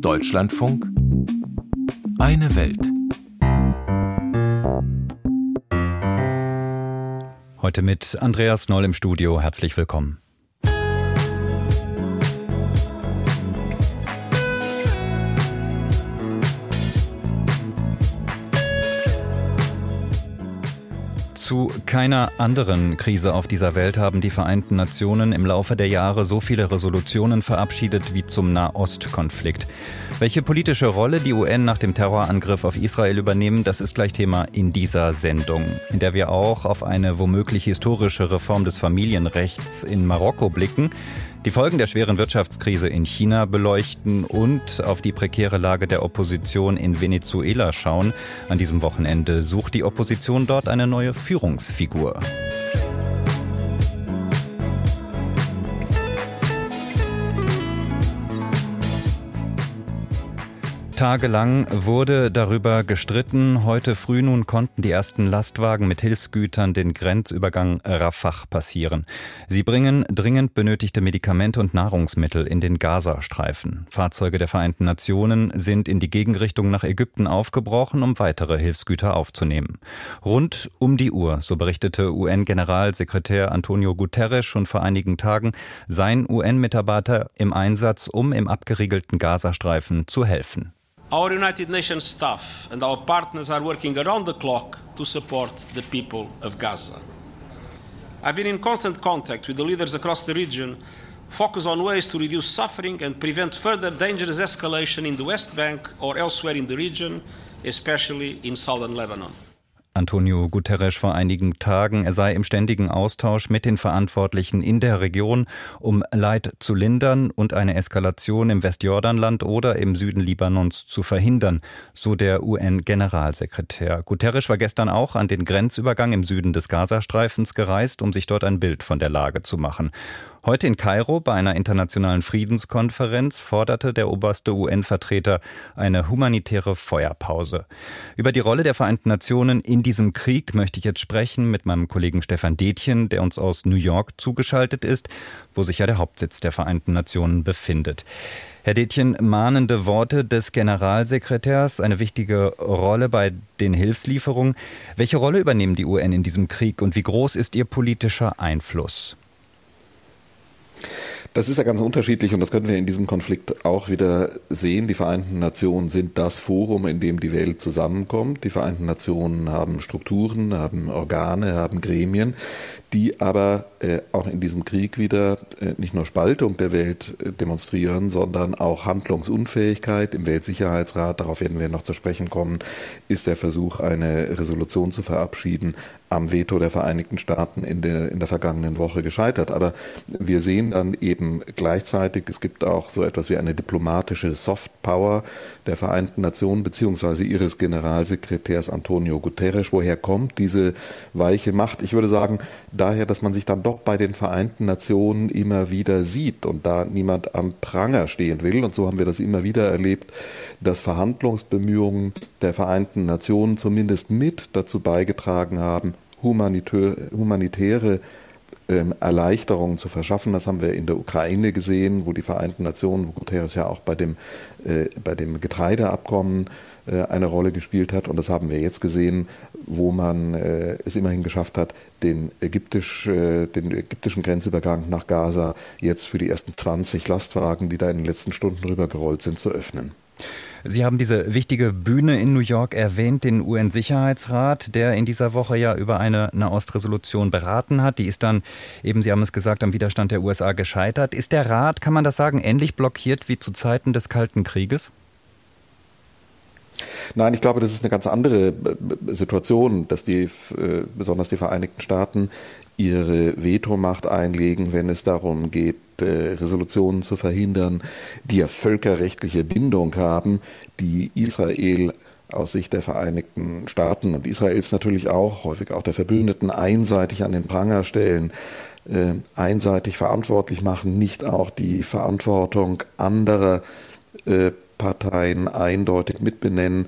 Deutschlandfunk Eine Welt. Heute mit Andreas Noll im Studio. Herzlich willkommen. Zu keiner anderen Krise auf dieser Welt haben die Vereinten Nationen im Laufe der Jahre so viele Resolutionen verabschiedet wie zum Nahostkonflikt. Welche politische Rolle die UN nach dem Terrorangriff auf Israel übernehmen, das ist gleich Thema in dieser Sendung, in der wir auch auf eine womöglich historische Reform des Familienrechts in Marokko blicken, die Folgen der schweren Wirtschaftskrise in China beleuchten und auf die prekäre Lage der Opposition in Venezuela schauen. An diesem Wochenende sucht die Opposition dort eine neue Führungsfigur. Tagelang wurde darüber gestritten. Heute früh nun konnten die ersten Lastwagen mit Hilfsgütern den Grenzübergang Rafah passieren. Sie bringen dringend benötigte Medikamente und Nahrungsmittel in den Gazastreifen. Fahrzeuge der Vereinten Nationen sind in die Gegenrichtung nach Ägypten aufgebrochen, um weitere Hilfsgüter aufzunehmen. Rund um die Uhr, so berichtete UN-Generalsekretär Antonio Guterres schon vor einigen Tagen, seien UN-Mitarbeiter im Einsatz, um im abgeriegelten Gazastreifen zu helfen. Our United Nations staff and our partners are working around the clock to support the people of Gaza. I've been in constant contact with the leaders across the region, focus on ways to reduce suffering and prevent further dangerous escalation in the West Bank or elsewhere in the region, especially in southern Lebanon. Antonio Guterres vor einigen Tagen, er sei im ständigen Austausch mit den Verantwortlichen in der Region, um Leid zu lindern und eine Eskalation im Westjordanland oder im Süden Libanons zu verhindern, so der UN-Generalsekretär. Guterres war gestern auch an den Grenzübergang im Süden des Gazastreifens gereist, um sich dort ein Bild von der Lage zu machen. Heute in Kairo bei einer internationalen Friedenskonferenz forderte der oberste UN-Vertreter eine humanitäre Feuerpause. Über die Rolle der Vereinten Nationen in diesem Krieg möchte ich jetzt sprechen mit meinem Kollegen Stefan Detjen, der uns aus New York zugeschaltet ist, wo sich ja der Hauptsitz der Vereinten Nationen befindet. Herr Detjen, mahnende Worte des Generalsekretärs, eine wichtige Rolle bei den Hilfslieferungen. Welche Rolle übernehmen die UN in diesem Krieg und wie groß ist ihr politischer Einfluss? Das ist ja ganz unterschiedlich und das können wir in diesem Konflikt auch wieder sehen. Die Vereinten Nationen sind das Forum, in dem die Welt zusammenkommt. Die Vereinten Nationen haben Strukturen, haben Organe, haben Gremien, die aber äh, auch in diesem Krieg wieder äh, nicht nur Spaltung der Welt äh, demonstrieren, sondern auch Handlungsunfähigkeit. Im Weltsicherheitsrat, darauf werden wir noch zu sprechen kommen, ist der Versuch, eine Resolution zu verabschieden, am Veto der Vereinigten Staaten in der, in der vergangenen Woche gescheitert. Aber wir sehen dann eben gleichzeitig, es gibt auch so etwas wie eine diplomatische Softpower der Vereinten Nationen beziehungsweise ihres Generalsekretärs Antonio Guterres. Woher kommt diese weiche Macht? Ich würde sagen, daher, dass man sich dann doch bei den Vereinten Nationen immer wieder sieht und da niemand am Pranger stehen will. Und so haben wir das immer wieder erlebt, dass Verhandlungsbemühungen der Vereinten Nationen zumindest mit dazu beigetragen haben, humanitäre Erleichterungen zu verschaffen. Das haben wir in der Ukraine gesehen, wo die Vereinten Nationen, wo Guterres ja auch bei dem, äh, bei dem Getreideabkommen äh, eine Rolle gespielt hat. Und das haben wir jetzt gesehen, wo man äh, es immerhin geschafft hat, den, ägyptisch, äh, den ägyptischen Grenzübergang nach Gaza jetzt für die ersten 20 Lastwagen, die da in den letzten Stunden rübergerollt sind, zu öffnen. Sie haben diese wichtige Bühne in New York erwähnt, den UN-Sicherheitsrat, der in dieser Woche ja über eine Nahostresolution beraten hat. Die ist dann eben, Sie haben es gesagt, am Widerstand der USA gescheitert. Ist der Rat, kann man das sagen, ähnlich blockiert wie zu Zeiten des Kalten Krieges? Nein, ich glaube, das ist eine ganz andere äh, Situation, dass die, äh, besonders die Vereinigten Staaten ihre Vetomacht einlegen, wenn es darum geht, äh, Resolutionen zu verhindern, die ja völkerrechtliche Bindung haben, die Israel aus Sicht der Vereinigten Staaten und Israels natürlich auch, häufig auch der Verbündeten, einseitig an den Pranger stellen, äh, einseitig verantwortlich machen, nicht auch die Verantwortung anderer äh, Parteien eindeutig mitbenennen,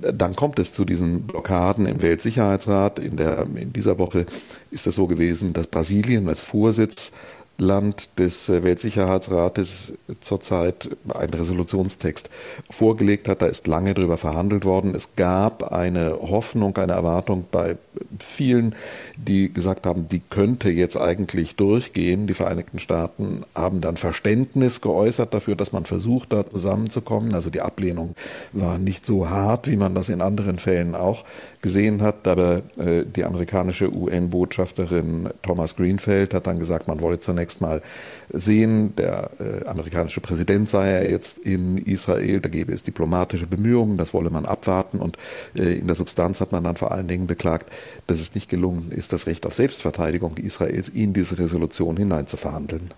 dann kommt es zu diesen Blockaden im Weltsicherheitsrat. In, der, in dieser Woche ist es so gewesen, dass Brasilien als Vorsitz Land des äh, Weltsicherheitsrates zurzeit einen Resolutionstext vorgelegt hat. Da ist lange darüber verhandelt worden. Es gab eine Hoffnung, eine Erwartung bei vielen, die gesagt haben, die könnte jetzt eigentlich durchgehen. Die Vereinigten Staaten haben dann Verständnis geäußert dafür, dass man versucht, da zusammenzukommen. Also die Ablehnung war nicht so hart, wie man das in anderen Fällen auch gesehen hat. Aber äh, die amerikanische UN-Botschafterin Thomas Greenfeld hat dann gesagt, man wolle zunächst mal sehen, der äh, amerikanische Präsident sei ja jetzt in Israel, da gäbe es diplomatische Bemühungen, das wolle man abwarten. Und äh, in der Substanz hat man dann vor allen Dingen beklagt, dass es nicht gelungen ist, das Recht auf Selbstverteidigung Israels in diese Resolution hineinzuverhandeln.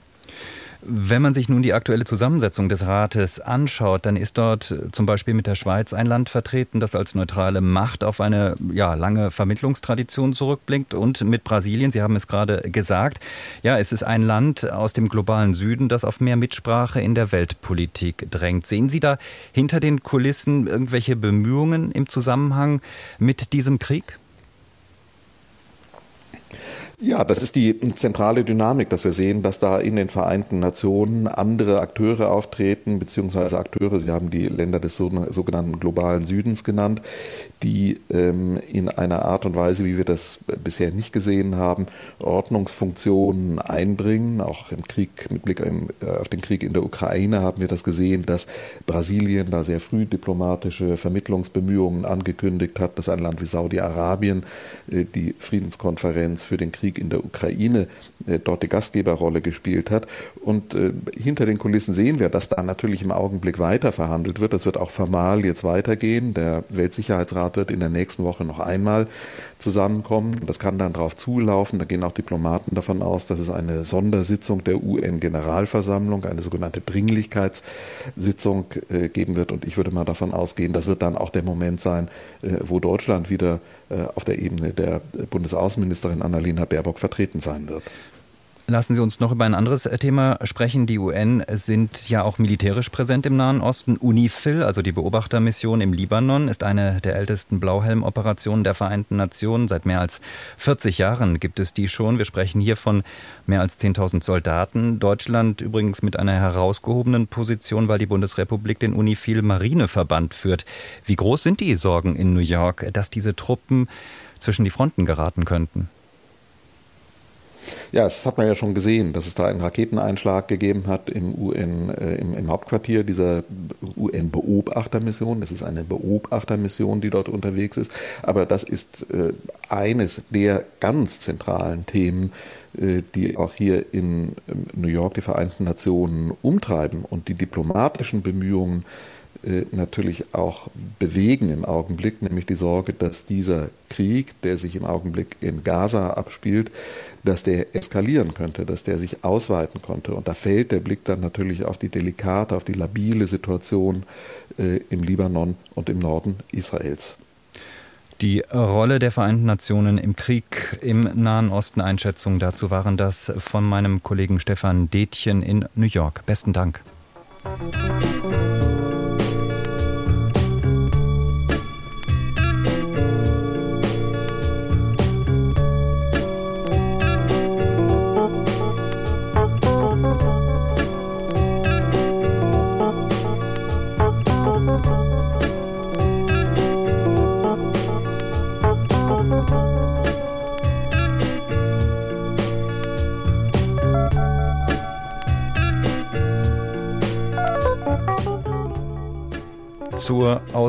Wenn man sich nun die aktuelle Zusammensetzung des Rates anschaut, dann ist dort zum Beispiel mit der Schweiz ein Land vertreten, das als neutrale Macht auf eine ja, lange Vermittlungstradition zurückblickt und mit Brasilien, Sie haben es gerade gesagt, ja, es ist ein Land aus dem globalen Süden, das auf mehr Mitsprache in der Weltpolitik drängt. Sehen Sie da hinter den Kulissen irgendwelche Bemühungen im Zusammenhang mit diesem Krieg? Ja, das ist die zentrale Dynamik, dass wir sehen, dass da in den Vereinten Nationen andere Akteure auftreten, beziehungsweise Akteure, Sie haben die Länder des sogenannten globalen Südens genannt, die ähm, in einer Art und Weise, wie wir das bisher nicht gesehen haben, Ordnungsfunktionen einbringen. Auch im Krieg, mit Blick äh, auf den Krieg in der Ukraine haben wir das gesehen, dass Brasilien da sehr früh diplomatische Vermittlungsbemühungen angekündigt hat, dass ein Land wie Saudi-Arabien äh, die Friedenskonferenz für den Krieg Krieg in der Ukraine äh, dort die Gastgeberrolle gespielt hat. Und äh, hinter den Kulissen sehen wir, dass da natürlich im Augenblick weiter verhandelt wird. Das wird auch formal jetzt weitergehen. Der Weltsicherheitsrat wird in der nächsten Woche noch einmal zusammenkommen. Das kann dann darauf zulaufen. Da gehen auch Diplomaten davon aus, dass es eine Sondersitzung der UN-Generalversammlung, eine sogenannte Dringlichkeitssitzung äh, geben wird. Und ich würde mal davon ausgehen, das wird dann auch der Moment sein, äh, wo Deutschland wieder äh, auf der Ebene der Bundesaußenministerin Annalena Baerbock vertreten sein wird. Lassen Sie uns noch über ein anderes Thema sprechen. Die UN sind ja auch militärisch präsent im Nahen Osten. UNIFIL, also die Beobachtermission im Libanon, ist eine der ältesten Blauhelm-Operationen der Vereinten Nationen. Seit mehr als 40 Jahren gibt es die schon. Wir sprechen hier von mehr als 10.000 Soldaten. Deutschland übrigens mit einer herausgehobenen Position, weil die Bundesrepublik den UNIFIL Marineverband führt. Wie groß sind die Sorgen in New York, dass diese Truppen zwischen die Fronten geraten könnten? Ja, das hat man ja schon gesehen, dass es da einen Raketeneinschlag gegeben hat im UN, äh, im, im, Hauptquartier dieser UN-Beobachtermission. Das ist eine Beobachtermission, die dort unterwegs ist. Aber das ist äh, eines der ganz zentralen Themen, äh, die auch hier in ähm, New York die Vereinten Nationen umtreiben und die diplomatischen Bemühungen natürlich auch bewegen im Augenblick, nämlich die Sorge, dass dieser Krieg, der sich im Augenblick in Gaza abspielt, dass der eskalieren könnte, dass der sich ausweiten konnte. Und da fällt der Blick dann natürlich auf die delikate, auf die labile Situation äh, im Libanon und im Norden Israels. Die Rolle der Vereinten Nationen im Krieg im Nahen Osten Einschätzungen dazu waren das von meinem Kollegen Stefan Detjen in New York. Besten Dank.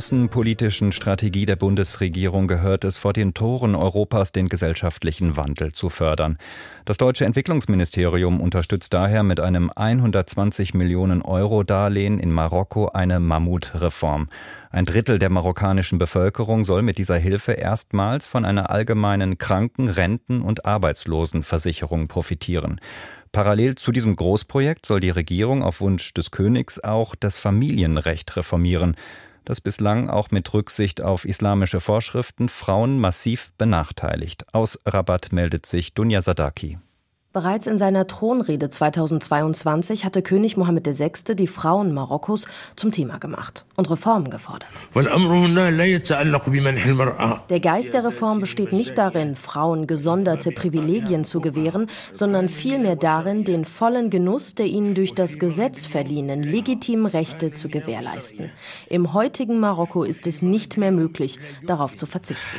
Außenpolitischen Strategie der Bundesregierung gehört es, vor den Toren Europas den gesellschaftlichen Wandel zu fördern. Das deutsche Entwicklungsministerium unterstützt daher mit einem 120 Millionen Euro Darlehen in Marokko eine Mammutreform. Ein Drittel der marokkanischen Bevölkerung soll mit dieser Hilfe erstmals von einer allgemeinen Kranken-, Renten- und Arbeitslosenversicherung profitieren. Parallel zu diesem Großprojekt soll die Regierung auf Wunsch des Königs auch das Familienrecht reformieren das bislang auch mit Rücksicht auf islamische Vorschriften Frauen massiv benachteiligt. Aus Rabat meldet sich Dunja Sadaki. Bereits in seiner Thronrede 2022 hatte König Mohammed VI. die Frauen Marokkos zum Thema gemacht und Reformen gefordert. Der Geist der Reform besteht nicht darin, Frauen gesonderte Privilegien zu gewähren, sondern vielmehr darin, den vollen Genuss der ihnen durch das Gesetz verliehenen legitimen Rechte zu gewährleisten. Im heutigen Marokko ist es nicht mehr möglich, darauf zu verzichten.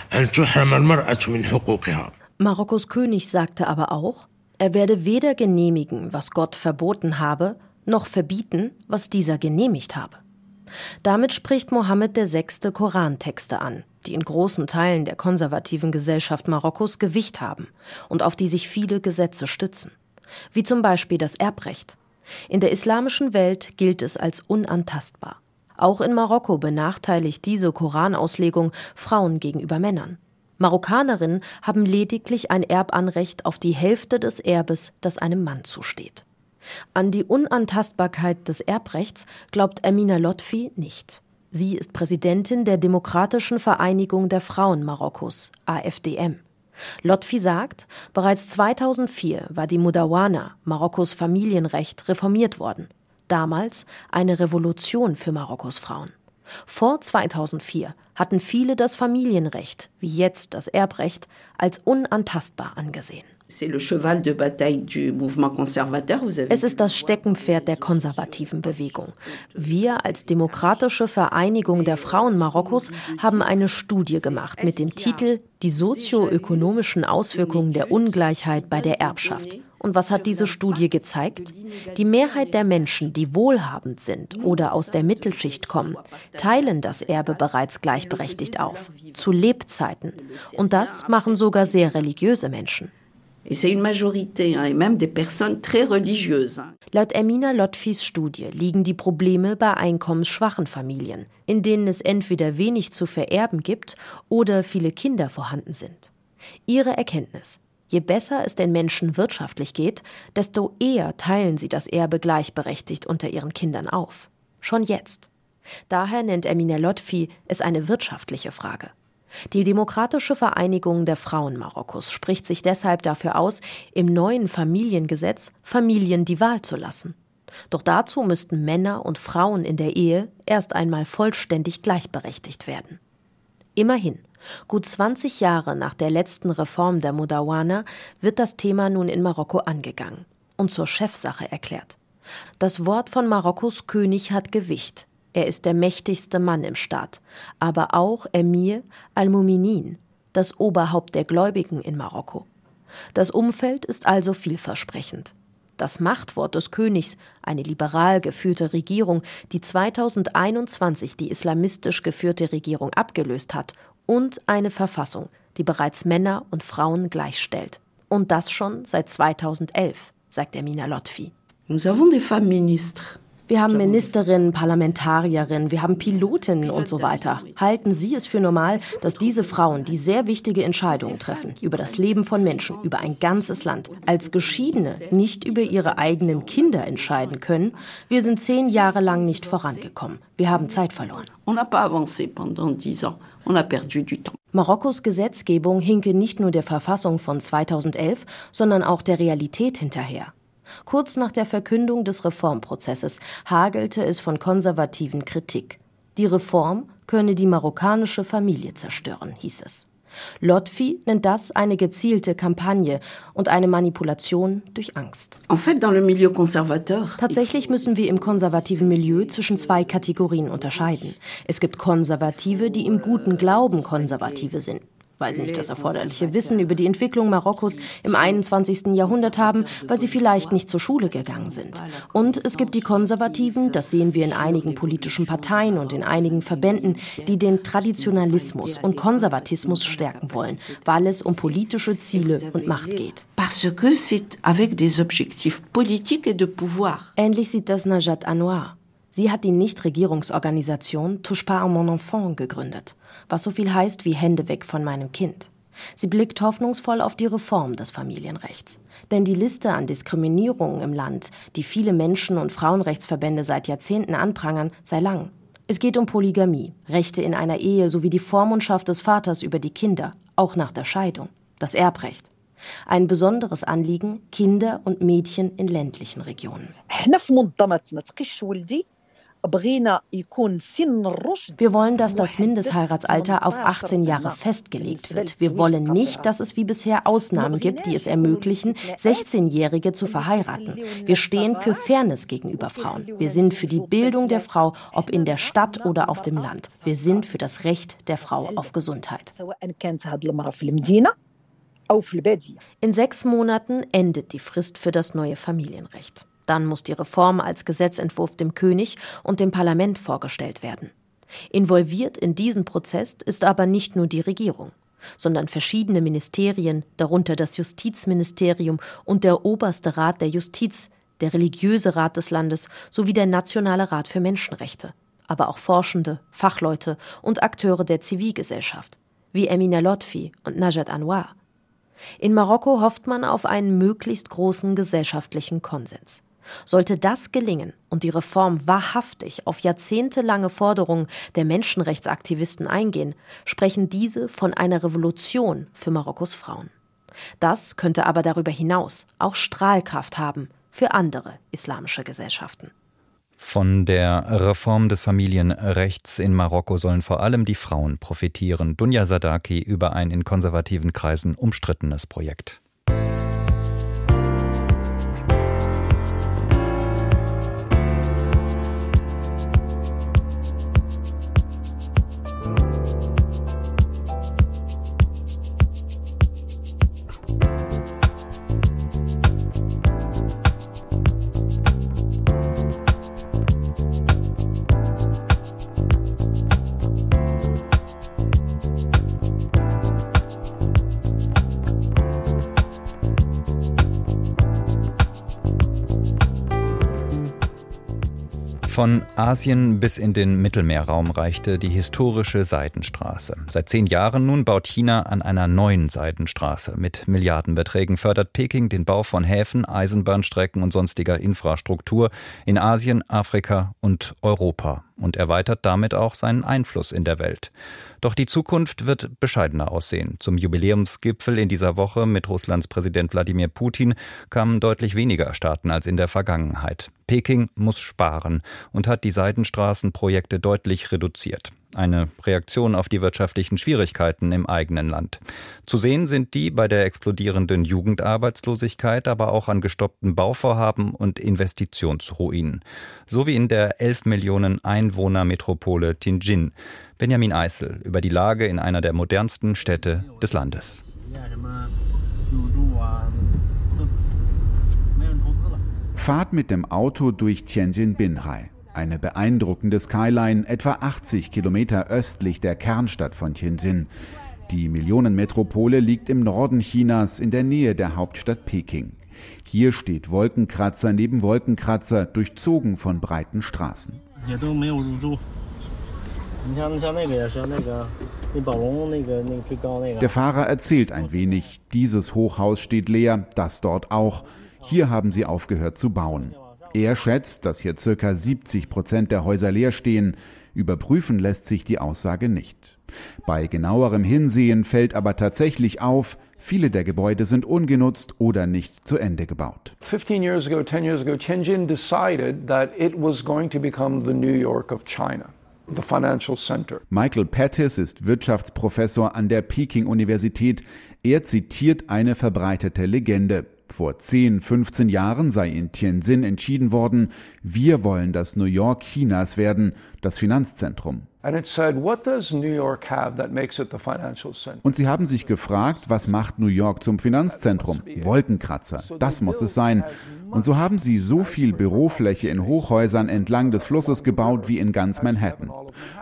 Marokkos König sagte aber auch, er werde weder genehmigen, was Gott verboten habe, noch verbieten, was dieser genehmigt habe. Damit spricht Mohammed VI. Korantexte an, die in großen Teilen der konservativen Gesellschaft Marokkos Gewicht haben und auf die sich viele Gesetze stützen, wie zum Beispiel das Erbrecht. In der islamischen Welt gilt es als unantastbar. Auch in Marokko benachteiligt diese Koranauslegung Frauen gegenüber Männern. Marokkanerinnen haben lediglich ein Erbanrecht auf die Hälfte des Erbes, das einem Mann zusteht. An die Unantastbarkeit des Erbrechts glaubt Amina Lotfi nicht. Sie ist Präsidentin der Demokratischen Vereinigung der Frauen Marokkos, AFDM. Lotfi sagt, bereits 2004 war die Mudawana, Marokkos Familienrecht, reformiert worden. Damals eine Revolution für Marokkos Frauen. Vor 2004 hatten viele das Familienrecht, wie jetzt das Erbrecht, als unantastbar angesehen. Es ist das Steckenpferd der konservativen Bewegung. Wir als Demokratische Vereinigung der Frauen Marokkos haben eine Studie gemacht mit dem Titel Die sozioökonomischen Auswirkungen der Ungleichheit bei der Erbschaft. Und was hat diese Studie gezeigt? Die Mehrheit der Menschen, die wohlhabend sind oder aus der Mittelschicht kommen, teilen das Erbe bereits gleichberechtigt auf, zu Lebzeiten. Und das machen sogar sehr religiöse Menschen. Laut Emina Lotfis Studie liegen die Probleme bei einkommensschwachen Familien, in denen es entweder wenig zu vererben gibt oder viele Kinder vorhanden sind. Ihre Erkenntnis Je besser es den Menschen wirtschaftlich geht, desto eher teilen sie das Erbe gleichberechtigt unter ihren Kindern auf. Schon jetzt. Daher nennt Emine Lotfi es eine wirtschaftliche Frage. Die Demokratische Vereinigung der Frauen Marokkos spricht sich deshalb dafür aus, im neuen Familiengesetz Familien die Wahl zu lassen. Doch dazu müssten Männer und Frauen in der Ehe erst einmal vollständig gleichberechtigt werden. Immerhin, Gut 20 Jahre nach der letzten Reform der Mudawana wird das Thema nun in Marokko angegangen und zur Chefsache erklärt. Das Wort von Marokkos König hat Gewicht. Er ist der mächtigste Mann im Staat, aber auch Emir al-Muminin, das Oberhaupt der Gläubigen in Marokko. Das Umfeld ist also vielversprechend. Das Machtwort des Königs, eine liberal geführte Regierung, die 2021 die islamistisch geführte Regierung abgelöst hat und eine Verfassung, die bereits Männer und Frauen gleichstellt. Und das schon seit 2011, sagt Emina Lotfi. Nous avons des femmes ministres. Wir haben Ministerinnen, Parlamentarierinnen, wir haben Pilotinnen und so weiter. Halten Sie es für normal, dass diese Frauen, die sehr wichtige Entscheidungen treffen über das Leben von Menschen, über ein ganzes Land, als Geschiedene nicht über ihre eigenen Kinder entscheiden können? Wir sind zehn Jahre lang nicht vorangekommen. Wir haben Zeit verloren. Marokkos Gesetzgebung hinke nicht nur der Verfassung von 2011, sondern auch der Realität hinterher. Kurz nach der Verkündung des Reformprozesses hagelte es von konservativen Kritik. Die Reform könne die marokkanische Familie zerstören, hieß es. Lotfi nennt das eine gezielte Kampagne und eine Manipulation durch Angst. Tatsächlich müssen wir im konservativen Milieu zwischen zwei Kategorien unterscheiden. Es gibt Konservative, die im guten Glauben Konservative sind weil sie nicht das erforderliche Wissen über die Entwicklung Marokkos im 21. Jahrhundert haben, weil sie vielleicht nicht zur Schule gegangen sind. Und es gibt die Konservativen, das sehen wir in einigen politischen Parteien und in einigen Verbänden, die den Traditionalismus und Konservatismus stärken wollen, weil es um politische Ziele und Macht geht. Ähnlich sieht das Najat Anwar. Sie hat die Nichtregierungsorganisation Touche pas à mon enfant gegründet was so viel heißt wie Hände weg von meinem Kind. Sie blickt hoffnungsvoll auf die Reform des Familienrechts. Denn die Liste an Diskriminierungen im Land, die viele Menschen- und Frauenrechtsverbände seit Jahrzehnten anprangern, sei lang. Es geht um Polygamie, Rechte in einer Ehe sowie die Vormundschaft des Vaters über die Kinder, auch nach der Scheidung, das Erbrecht. Ein besonderes Anliegen Kinder und Mädchen in ländlichen Regionen. Wir wollen, dass das Mindestheiratsalter auf 18 Jahre festgelegt wird. Wir wollen nicht, dass es wie bisher Ausnahmen gibt, die es ermöglichen, 16-Jährige zu verheiraten. Wir stehen für Fairness gegenüber Frauen. Wir sind für die Bildung der Frau, ob in der Stadt oder auf dem Land. Wir sind für das Recht der Frau auf Gesundheit. In sechs Monaten endet die Frist für das neue Familienrecht. Dann muss die Reform als Gesetzentwurf dem König und dem Parlament vorgestellt werden. Involviert in diesen Prozess ist aber nicht nur die Regierung, sondern verschiedene Ministerien, darunter das Justizministerium und der oberste Rat der Justiz, der religiöse Rat des Landes sowie der Nationale Rat für Menschenrechte, aber auch Forschende, Fachleute und Akteure der Zivilgesellschaft, wie Emina Lotfi und Najat Anwar. In Marokko hofft man auf einen möglichst großen gesellschaftlichen Konsens. Sollte das gelingen und die Reform wahrhaftig auf jahrzehntelange Forderungen der Menschenrechtsaktivisten eingehen, sprechen diese von einer Revolution für Marokkos Frauen. Das könnte aber darüber hinaus auch Strahlkraft haben für andere islamische Gesellschaften. Von der Reform des Familienrechts in Marokko sollen vor allem die Frauen profitieren. Dunja Sadaki über ein in konservativen Kreisen umstrittenes Projekt. Asien bis in den Mittelmeerraum reichte die historische Seidenstraße. Seit zehn Jahren nun baut China an einer neuen Seidenstraße. Mit Milliardenbeträgen fördert Peking den Bau von Häfen, Eisenbahnstrecken und sonstiger Infrastruktur in Asien, Afrika und Europa und erweitert damit auch seinen Einfluss in der Welt. Doch die Zukunft wird bescheidener aussehen. Zum Jubiläumsgipfel in dieser Woche mit Russlands Präsident Wladimir Putin kamen deutlich weniger Staaten als in der Vergangenheit. Peking muss sparen und hat die Seidenstraßenprojekte deutlich reduziert. Eine Reaktion auf die wirtschaftlichen Schwierigkeiten im eigenen Land. Zu sehen sind die bei der explodierenden Jugendarbeitslosigkeit, aber auch an gestoppten Bauvorhaben und Investitionsruinen. So wie in der 11 Millionen Einwohner Metropole Tianjin. Benjamin Eisel über die Lage in einer der modernsten Städte des Landes. Fahrt mit dem Auto durch Tianjin-Binhai. Eine beeindruckende Skyline etwa 80 Kilometer östlich der Kernstadt von Tianjin. Die Millionenmetropole liegt im Norden Chinas in der Nähe der Hauptstadt Peking. Hier steht Wolkenkratzer neben Wolkenkratzer, durchzogen von breiten Straßen. Der Fahrer erzählt ein wenig, dieses Hochhaus steht leer, das dort auch. Hier haben sie aufgehört zu bauen. Er schätzt, dass hier circa 70 Prozent der Häuser leer stehen. Überprüfen lässt sich die Aussage nicht. Bei genauerem Hinsehen fällt aber tatsächlich auf, viele der Gebäude sind ungenutzt oder nicht zu Ende gebaut. 15 years ago, 10 years ago, Tianjin decided that it was going to become the New York of China. The financial center. Michael Pettis ist Wirtschaftsprofessor an der Peking Universität. Er zitiert eine verbreitete Legende. Vor 10, 15 Jahren sei in Tianjin entschieden worden, wir wollen das New York Chinas werden, das Finanzzentrum. Und sie haben sich gefragt, was macht New York zum Finanzzentrum? Wolkenkratzer, das muss es sein. Und so haben sie so viel Bürofläche in Hochhäusern entlang des Flusses gebaut wie in ganz Manhattan.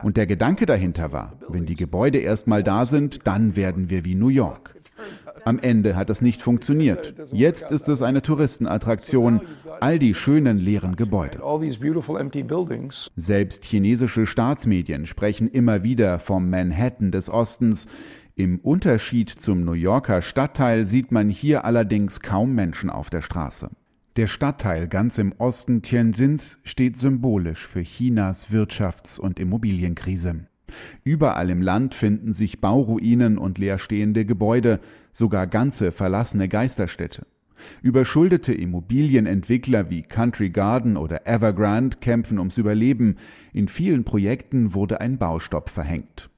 Und der Gedanke dahinter war, wenn die Gebäude erstmal da sind, dann werden wir wie New York. Am Ende hat es nicht funktioniert. Jetzt ist es eine Touristenattraktion, all die schönen leeren Gebäude. Selbst chinesische Staatsmedien sprechen immer wieder vom Manhattan des Ostens. Im Unterschied zum New Yorker Stadtteil sieht man hier allerdings kaum Menschen auf der Straße. Der Stadtteil ganz im Osten Tianjins steht symbolisch für Chinas Wirtschafts- und Immobilienkrise. Überall im Land finden sich Bauruinen und leerstehende Gebäude, sogar ganze verlassene Geisterstädte. Überschuldete Immobilienentwickler wie Country Garden oder Evergrande kämpfen ums Überleben. In vielen Projekten wurde ein Baustopp verhängt.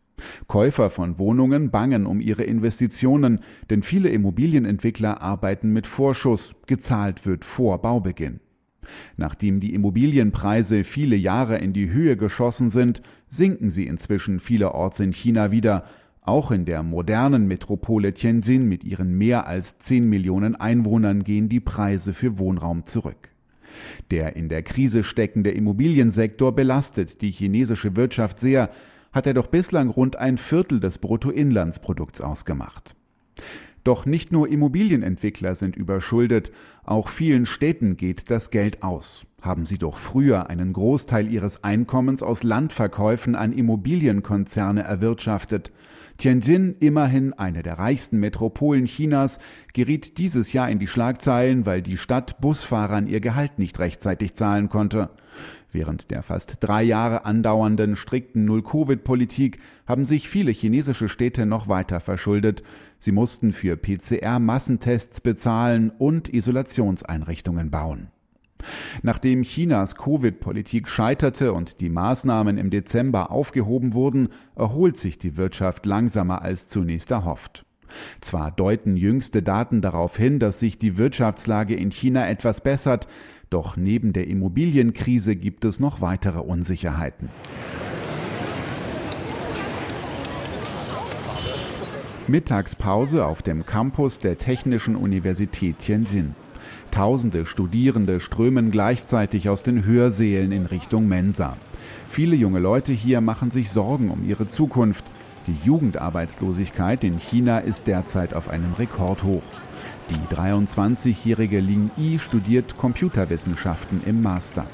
Käufer von Wohnungen bangen um ihre Investitionen, denn viele Immobilienentwickler arbeiten mit Vorschuss, gezahlt wird vor Baubeginn. Nachdem die Immobilienpreise viele Jahre in die Höhe geschossen sind, sinken sie inzwischen vielerorts in China wieder. Auch in der modernen Metropole Tianjin mit ihren mehr als 10 Millionen Einwohnern gehen die Preise für Wohnraum zurück. Der in der Krise steckende Immobiliensektor belastet die chinesische Wirtschaft sehr, hat er doch bislang rund ein Viertel des Bruttoinlandsprodukts ausgemacht. Doch nicht nur Immobilienentwickler sind überschuldet, auch vielen Städten geht das Geld aus. Haben sie doch früher einen Großteil ihres Einkommens aus Landverkäufen an Immobilienkonzerne erwirtschaftet. Tianjin, immerhin eine der reichsten Metropolen Chinas, geriet dieses Jahr in die Schlagzeilen, weil die Stadt Busfahrern ihr Gehalt nicht rechtzeitig zahlen konnte. Während der fast drei Jahre andauernden strikten Null-Covid-Politik haben sich viele chinesische Städte noch weiter verschuldet. Sie mussten für PCR-Massentests bezahlen und Isolationseinrichtungen bauen. Nachdem Chinas Covid-Politik scheiterte und die Maßnahmen im Dezember aufgehoben wurden, erholt sich die Wirtschaft langsamer als zunächst erhofft. Zwar deuten jüngste Daten darauf hin, dass sich die Wirtschaftslage in China etwas bessert, doch neben der Immobilienkrise gibt es noch weitere Unsicherheiten. Mittagspause auf dem Campus der Technischen Universität Tianjin. Tausende Studierende strömen gleichzeitig aus den Hörsälen in Richtung Mensa. Viele junge Leute hier machen sich Sorgen um ihre Zukunft. Die Jugendarbeitslosigkeit in China ist derzeit auf einem Rekordhoch. Die 23-jährige Ling Yi studiert Computerwissenschaften im Master.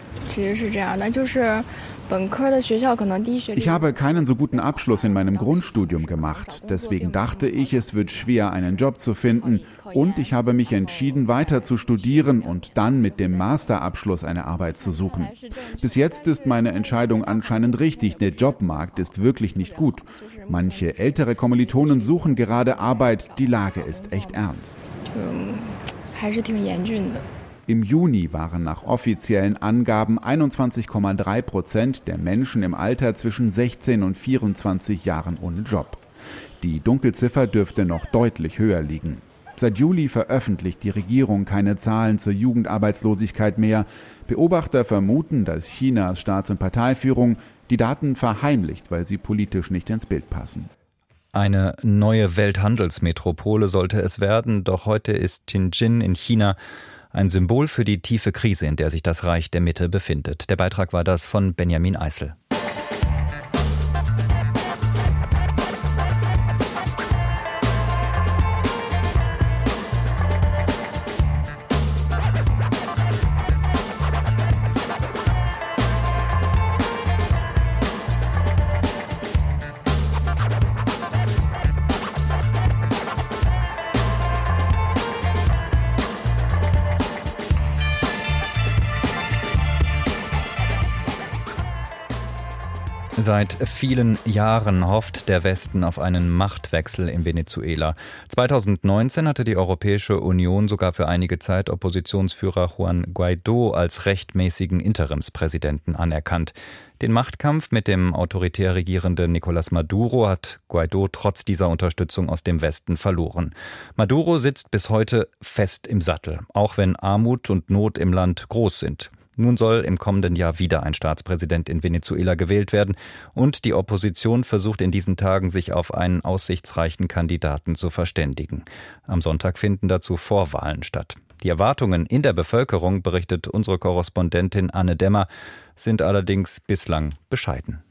Ich habe keinen so guten Abschluss in meinem Grundstudium gemacht. Deswegen dachte ich, es wird schwer, einen Job zu finden. Und ich habe mich entschieden, weiter zu studieren und dann mit dem Masterabschluss eine Arbeit zu suchen. Bis jetzt ist meine Entscheidung anscheinend richtig. Der Jobmarkt ist wirklich nicht gut. Manche ältere Kommilitonen suchen gerade Arbeit. Die Lage ist echt ernst. Im Juni waren nach offiziellen Angaben 21,3 Prozent der Menschen im Alter zwischen 16 und 24 Jahren ohne Job. Die Dunkelziffer dürfte noch deutlich höher liegen. Seit Juli veröffentlicht die Regierung keine Zahlen zur Jugendarbeitslosigkeit mehr. Beobachter vermuten, dass Chinas Staats- und Parteiführung die Daten verheimlicht, weil sie politisch nicht ins Bild passen. Eine neue Welthandelsmetropole sollte es werden, doch heute ist Tianjin in China ein Symbol für die tiefe Krise, in der sich das Reich der Mitte befindet. Der Beitrag war das von Benjamin Eisel. Seit vielen Jahren hofft der Westen auf einen Machtwechsel in Venezuela. 2019 hatte die Europäische Union sogar für einige Zeit Oppositionsführer Juan Guaido als rechtmäßigen Interimspräsidenten anerkannt. Den Machtkampf mit dem autoritär regierenden Nicolás Maduro hat Guaido trotz dieser Unterstützung aus dem Westen verloren. Maduro sitzt bis heute fest im Sattel, auch wenn Armut und Not im Land groß sind. Nun soll im kommenden Jahr wieder ein Staatspräsident in Venezuela gewählt werden und die Opposition versucht in diesen Tagen, sich auf einen aussichtsreichen Kandidaten zu verständigen. Am Sonntag finden dazu Vorwahlen statt. Die Erwartungen in der Bevölkerung, berichtet unsere Korrespondentin Anne Demmer, sind allerdings bislang bescheiden.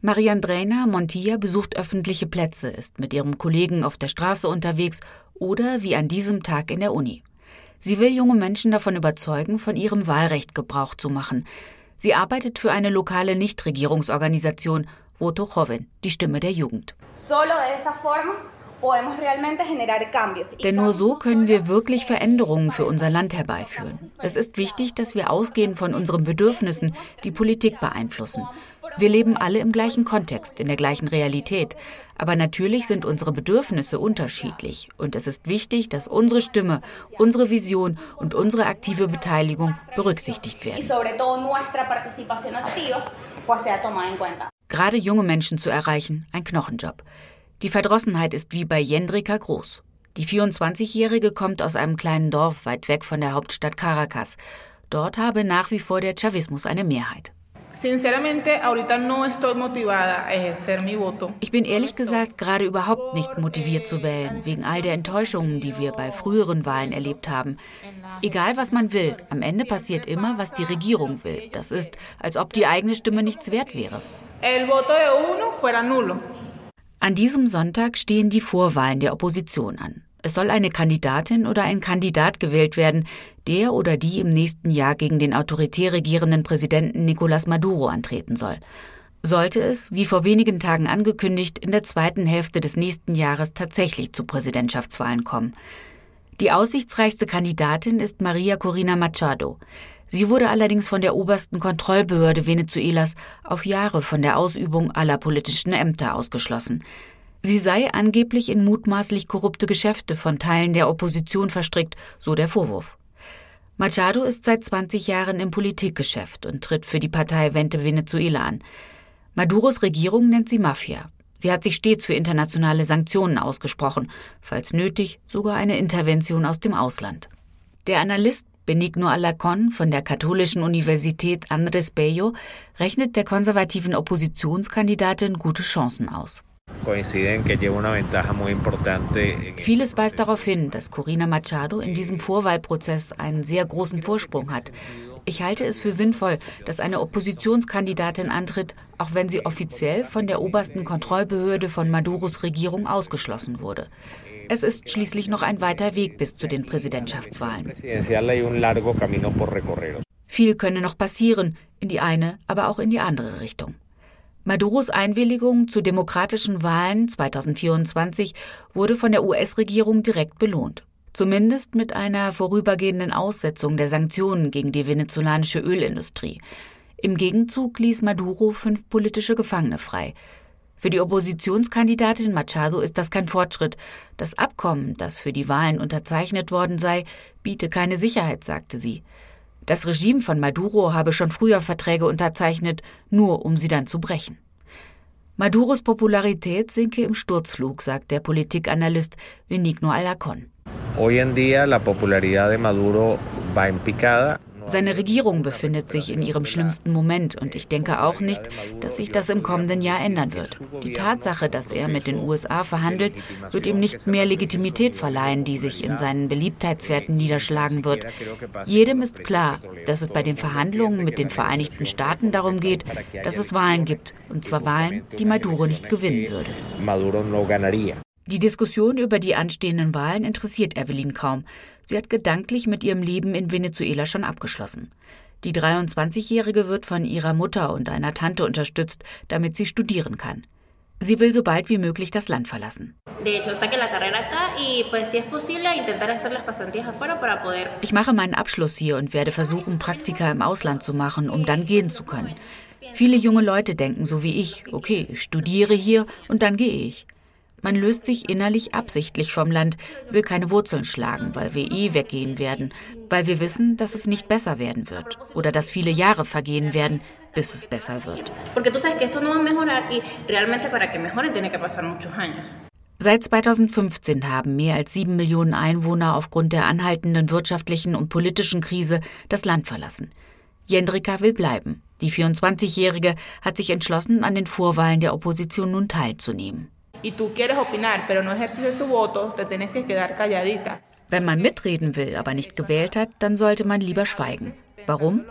Mariandrena Montilla besucht öffentliche Plätze, ist mit ihrem Kollegen auf der Straße unterwegs oder wie an diesem Tag in der Uni. Sie will junge Menschen davon überzeugen, von ihrem Wahlrecht Gebrauch zu machen. Sie arbeitet für eine lokale Nichtregierungsorganisation, Voto Joven, die Stimme der Jugend. Denn nur so können wir wirklich Veränderungen für unser Land herbeiführen. Es ist wichtig, dass wir ausgehend von unseren Bedürfnissen die Politik beeinflussen. Wir leben alle im gleichen Kontext, in der gleichen Realität. Aber natürlich sind unsere Bedürfnisse unterschiedlich. Und es ist wichtig, dass unsere Stimme, unsere Vision und unsere aktive Beteiligung berücksichtigt werden. Gerade junge Menschen zu erreichen, ein Knochenjob. Die Verdrossenheit ist wie bei Jendrika groß. Die 24-Jährige kommt aus einem kleinen Dorf weit weg von der Hauptstadt Caracas. Dort habe nach wie vor der Chavismus eine Mehrheit. Ich bin ehrlich gesagt gerade überhaupt nicht motiviert zu wählen, wegen all der Enttäuschungen, die wir bei früheren Wahlen erlebt haben. Egal, was man will, am Ende passiert immer, was die Regierung will. Das ist, als ob die eigene Stimme nichts wert wäre. An diesem Sonntag stehen die Vorwahlen der Opposition an. Es soll eine Kandidatin oder ein Kandidat gewählt werden, der oder die im nächsten Jahr gegen den autoritär regierenden Präsidenten Nicolás Maduro antreten soll. Sollte es, wie vor wenigen Tagen angekündigt, in der zweiten Hälfte des nächsten Jahres tatsächlich zu Präsidentschaftswahlen kommen. Die aussichtsreichste Kandidatin ist Maria Corina Machado. Sie wurde allerdings von der obersten Kontrollbehörde Venezuelas auf Jahre von der Ausübung aller politischen Ämter ausgeschlossen. Sie sei angeblich in mutmaßlich korrupte Geschäfte von Teilen der Opposition verstrickt, so der Vorwurf. Machado ist seit 20 Jahren im Politikgeschäft und tritt für die Partei Vente Venezuela an. Maduros Regierung nennt sie Mafia. Sie hat sich stets für internationale Sanktionen ausgesprochen, falls nötig sogar eine Intervention aus dem Ausland. Der Analyst Benigno Alacon von der Katholischen Universität Andres Bello rechnet der konservativen Oppositionskandidatin gute Chancen aus. Vieles weist darauf hin, dass Corina Machado in diesem Vorwahlprozess einen sehr großen Vorsprung hat. Ich halte es für sinnvoll, dass eine Oppositionskandidatin antritt, auch wenn sie offiziell von der obersten Kontrollbehörde von Maduros Regierung ausgeschlossen wurde. Es ist schließlich noch ein weiter Weg bis zu den Präsidentschaftswahlen. Viel könne noch passieren, in die eine, aber auch in die andere Richtung. Maduros Einwilligung zu demokratischen Wahlen 2024 wurde von der US-Regierung direkt belohnt. Zumindest mit einer vorübergehenden Aussetzung der Sanktionen gegen die venezolanische Ölindustrie. Im Gegenzug ließ Maduro fünf politische Gefangene frei. Für die Oppositionskandidatin Machado ist das kein Fortschritt. Das Abkommen, das für die Wahlen unterzeichnet worden sei, biete keine Sicherheit, sagte sie. Das Regime von Maduro habe schon früher Verträge unterzeichnet, nur um sie dann zu brechen. Maduros Popularität sinke im Sturzflug, sagt der Politikanalyst Benigno Alacon. Hoy en día la Maduro va en picada. Seine Regierung befindet sich in ihrem schlimmsten Moment und ich denke auch nicht, dass sich das im kommenden Jahr ändern wird. Die Tatsache, dass er mit den USA verhandelt, wird ihm nicht mehr Legitimität verleihen, die sich in seinen Beliebtheitswerten niederschlagen wird. Jedem ist klar, dass es bei den Verhandlungen mit den Vereinigten Staaten darum geht, dass es Wahlen gibt, und zwar Wahlen, die Maduro nicht gewinnen würde. Die Diskussion über die anstehenden Wahlen interessiert Evelyn kaum. Sie hat gedanklich mit ihrem Leben in Venezuela schon abgeschlossen. Die 23-Jährige wird von ihrer Mutter und einer Tante unterstützt, damit sie studieren kann. Sie will so bald wie möglich das Land verlassen. Ich mache meinen Abschluss hier und werde versuchen, Praktika im Ausland zu machen, um dann gehen zu können. Viele junge Leute denken so wie ich, okay, ich studiere hier und dann gehe ich. Man löst sich innerlich absichtlich vom Land, will keine Wurzeln schlagen, weil wir eh weggehen werden, weil wir wissen, dass es nicht besser werden wird oder dass viele Jahre vergehen werden, bis es besser wird. Seit 2015 haben mehr als sieben Millionen Einwohner aufgrund der anhaltenden wirtschaftlichen und politischen Krise das Land verlassen. Jendrika will bleiben. Die 24-Jährige hat sich entschlossen, an den Vorwahlen der Opposition nun teilzunehmen y tú quieres opinar, pero no ejerces tu voto, te tienes que quedar calladita. Wenn man mitreden will, aber nicht gewählt hat, dann sollte man lieber schweigen. Warum?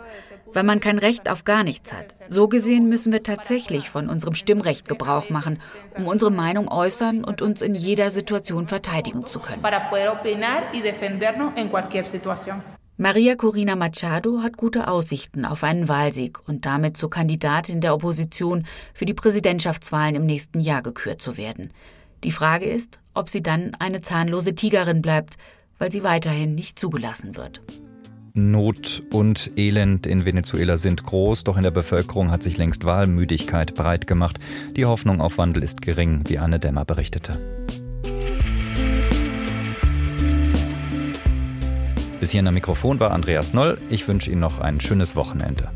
Weil man kein Recht auf gar nichts hat. So gesehen müssen wir tatsächlich von unserem Stimmrecht Gebrauch machen, um unsere Meinung äußern und uns in jeder Situation verteidigen zu können. Maria Corina Machado hat gute Aussichten auf einen Wahlsieg und damit zur Kandidatin der Opposition für die Präsidentschaftswahlen im nächsten Jahr gekürt zu werden. Die Frage ist, ob sie dann eine zahnlose Tigerin bleibt, weil sie weiterhin nicht zugelassen wird. Not und Elend in Venezuela sind groß, doch in der Bevölkerung hat sich längst Wahlmüdigkeit breit gemacht. Die Hoffnung auf Wandel ist gering, wie Anne Dämmer berichtete. Bis hierhin am Mikrofon war Andreas Noll. Ich wünsche Ihnen noch ein schönes Wochenende.